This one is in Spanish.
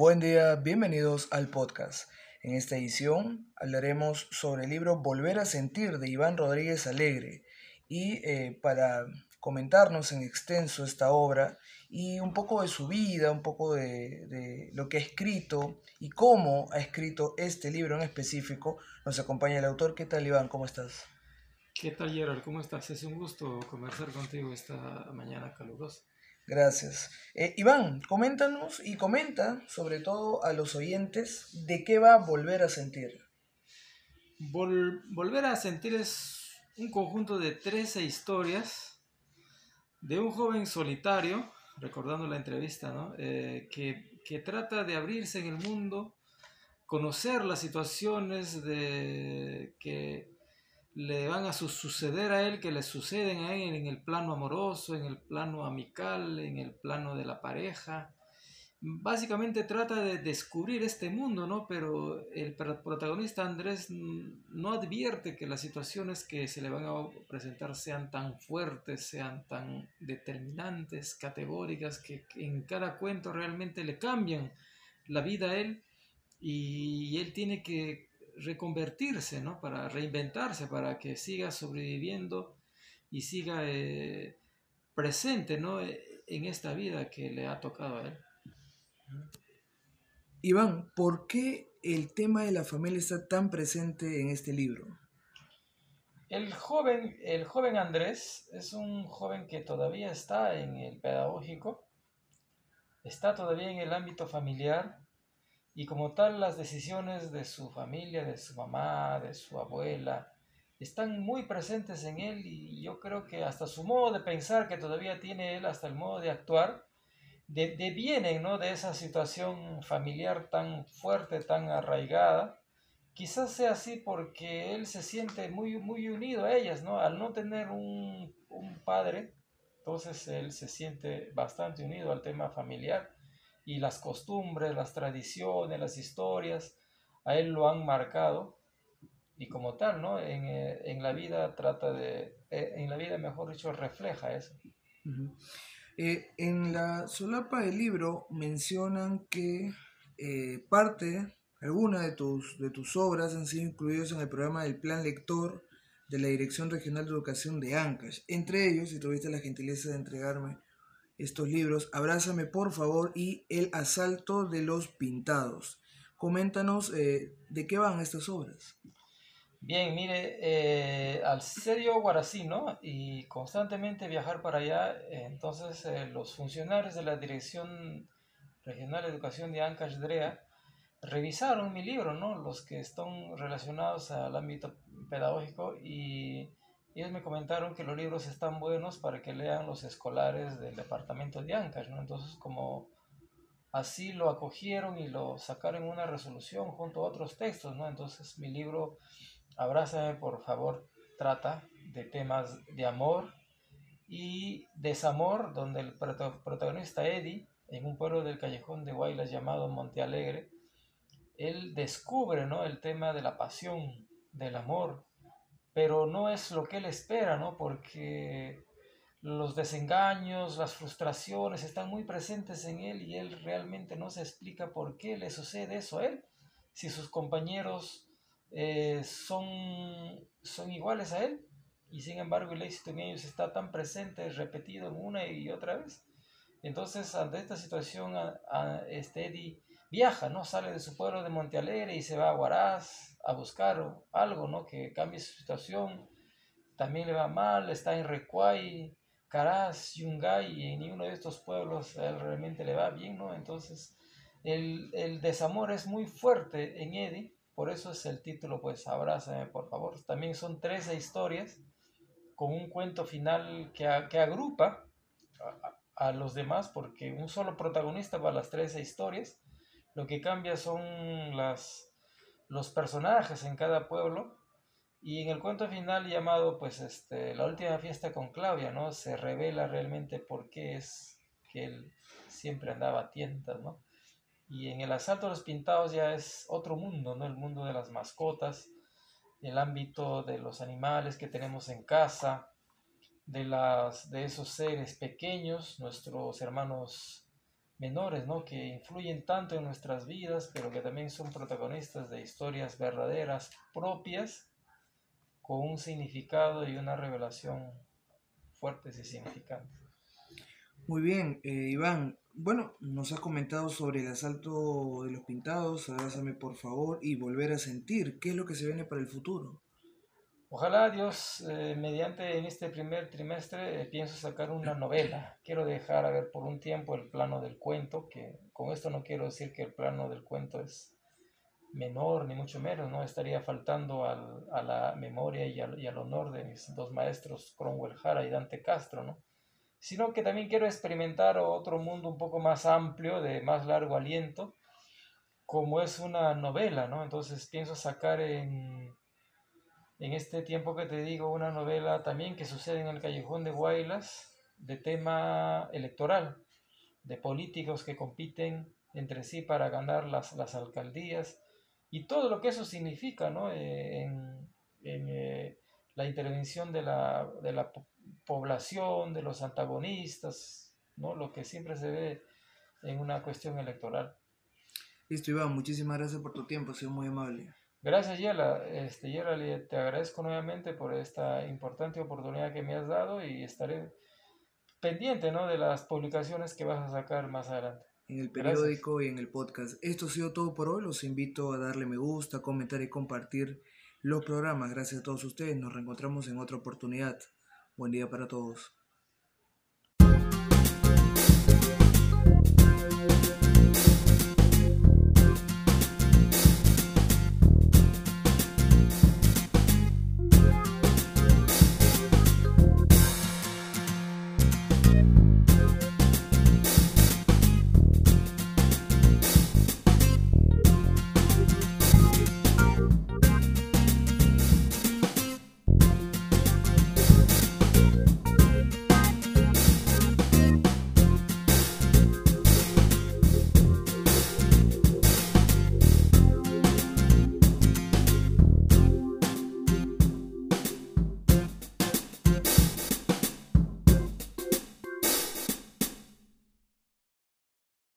Buen día, bienvenidos al podcast. En esta edición hablaremos sobre el libro Volver a Sentir de Iván Rodríguez Alegre y eh, para comentarnos en extenso esta obra y un poco de su vida, un poco de, de, lo que ha escrito y cómo ha escrito este libro en específico, nos acompaña el autor. ¿Qué tal Iván? ¿Cómo estás? ¿Qué tal Gerald? ¿Cómo estás? Es un gusto conversar contigo esta mañana calurosa. Gracias. Eh, Iván, coméntanos y comenta sobre todo a los oyentes de qué va Volver a Sentir. volver a Sentir es un conjunto de 13 historias de un joven solitario, recordando la entrevista, ¿no? Eh, que, que trata de abrirse en el mundo, conocer las situaciones de que le van a suceder a él, que le suceden a él en el plano amoroso, en el plano amical, en el plano de la pareja. Básicamente trata de descubrir este mundo, ¿no? Pero el protagonista Andrés no advierte que las situaciones que se le van a presentar sean tan fuertes, sean tan determinantes, categóricas, que en cada cuento realmente le cambian la vida a él y él tiene que reconvertirse, ¿no? Para reinventarse, para que siga sobreviviendo y siga eh, presente, ¿no? E, en esta vida que le ha tocado a él. Iván, ¿por qué el tema de la familia está tan presente en este libro? El joven, el joven Andrés es un joven que todavía está en el pedagógico, está todavía en el ámbito familiar, y como tal las decisiones de su familia, de su mamá, de su abuela, están muy presentes en él y yo creo que hasta su modo de pensar que todavía tiene él, hasta el modo de actuar, de, devienen ¿no? de esa situación familiar tan fuerte, tan arraigada. Quizás sea así porque él se siente muy, muy unido a ellas, ¿no? Al no tener un, un padre, entonces él se siente bastante unido al tema familiar y las costumbres, las tradiciones, las historias, a él lo han marcado y como tal, ¿no? En, eh, en la vida trata de, eh, en la vida, mejor dicho, refleja eso. Eh, en la solapa del libro mencionan que parte, alguna de tus, de tus obras han sido incluidas en el programa del Plan Lector de la Dirección Regional de Educación de Ancash. Entre ellos, si tuviste la gentileza de entregarme estos libros, Abrázame por favor y El asalto de los pintados. Coméntanos eh, de qué van estas obras. Bien, mire, eh, al ser yo guarací, Y constantemente viajar para allá, entonces eh, los funcionarios de la Dirección Regional de Educación de Ancash Drea revisaron mi libro, ¿no? Los que están relacionados al ámbito pedagógico y ellos me comentaron que los libros están buenos para que lean los escolares del departamento de Ancash, ¿no? Entonces, como así lo acogieron y lo sacaron una resolución junto a otros textos, ¿no? Entonces, mi libro, Abrázame, por favor, trata de temas de amor y desamor, donde el protagonista Eddie, en un pueblo del callejón de Guaylas llamado Monte Alegre, él descubre, ¿no? El tema de la pasión, del amor, pero no es lo que él espera, ¿no? Porque los desengaños, las frustraciones están muy presentes en él y él realmente no se explica por qué le sucede eso a él. Si sus compañeros eh, son, son iguales a él y sin embargo el éxito en ellos está tan presente, repetido una y otra vez. Entonces, ante esta situación, a, este Eddie viaja, ¿no? Sale de su pueblo de Montealegre y se va a Huaraz, a buscar algo, ¿no? Que cambie su situación. También le va mal, está en Recuay, Caraz, Yungay, y en ninguno de estos pueblos él realmente le va bien, ¿no? Entonces, el, el desamor es muy fuerte en Eddie, por eso es el título, pues, abrázame, por favor. También son 13 historias con un cuento final que, que agrupa a, a, los demás, porque un solo protagonista para las 13 historias. Lo que cambia son las, los personajes en cada pueblo. Y en el cuento final llamado pues este la última fiesta con Claudia no se revela realmente por qué es que él siempre andaba a tientas no y en el asalto de los pintados ya es otro mundo no el mundo de las mascotas el ámbito de los animales que tenemos en casa de las de esos seres pequeños nuestros hermanos menores, ¿no? Que influyen tanto en nuestras vidas, pero que también son protagonistas de historias verdaderas, propias, con un significado y una revelación fuertes y significantes. Muy bien, eh, Iván. Bueno, nos has comentado sobre el asalto de los pintados. Abrázame por favor y volver a sentir. ¿Qué es lo que se viene para el futuro? Ojalá Dios, eh, mediante en este primer trimestre, eh, pienso sacar una novela. Quiero dejar a ver por un tiempo el plano del cuento, que con esto no quiero decir que el plano del cuento es menor, ni mucho menos, no estaría faltando al, a la memoria y al, honor de mis dos maestros, Cromwell Jara y Dante Castro, ¿no? sino que también quiero experimentar otro mundo un poco más amplio, de más largo aliento, como es una novela, ¿no? Entonces pienso sacar en en este tiempo que te digo, una novela también que sucede en el callejón de Guaylas, de tema electoral, de políticos que compiten entre sí para ganar las, las alcaldías y todo lo que eso significa ¿no? Eh, en, en eh, la intervención de la, de la población, de los antagonistas, ¿no? lo que siempre se ve en una cuestión electoral. Listo, Iván, muchísimas gracias por tu tiempo, ha sido muy amable. Gracias, Yela. Este, Yela, te agradezco nuevamente por esta importante oportunidad que me has dado y estaré pendiente ¿no? de las publicaciones que vas a sacar más adelante. En el periódico y en el podcast. Esto ha sido todo por hoy. Los invito a darle me gusta, comentar y compartir los programas. Gracias a todos ustedes. Nos reencontramos en otra oportunidad. Buen día para todos.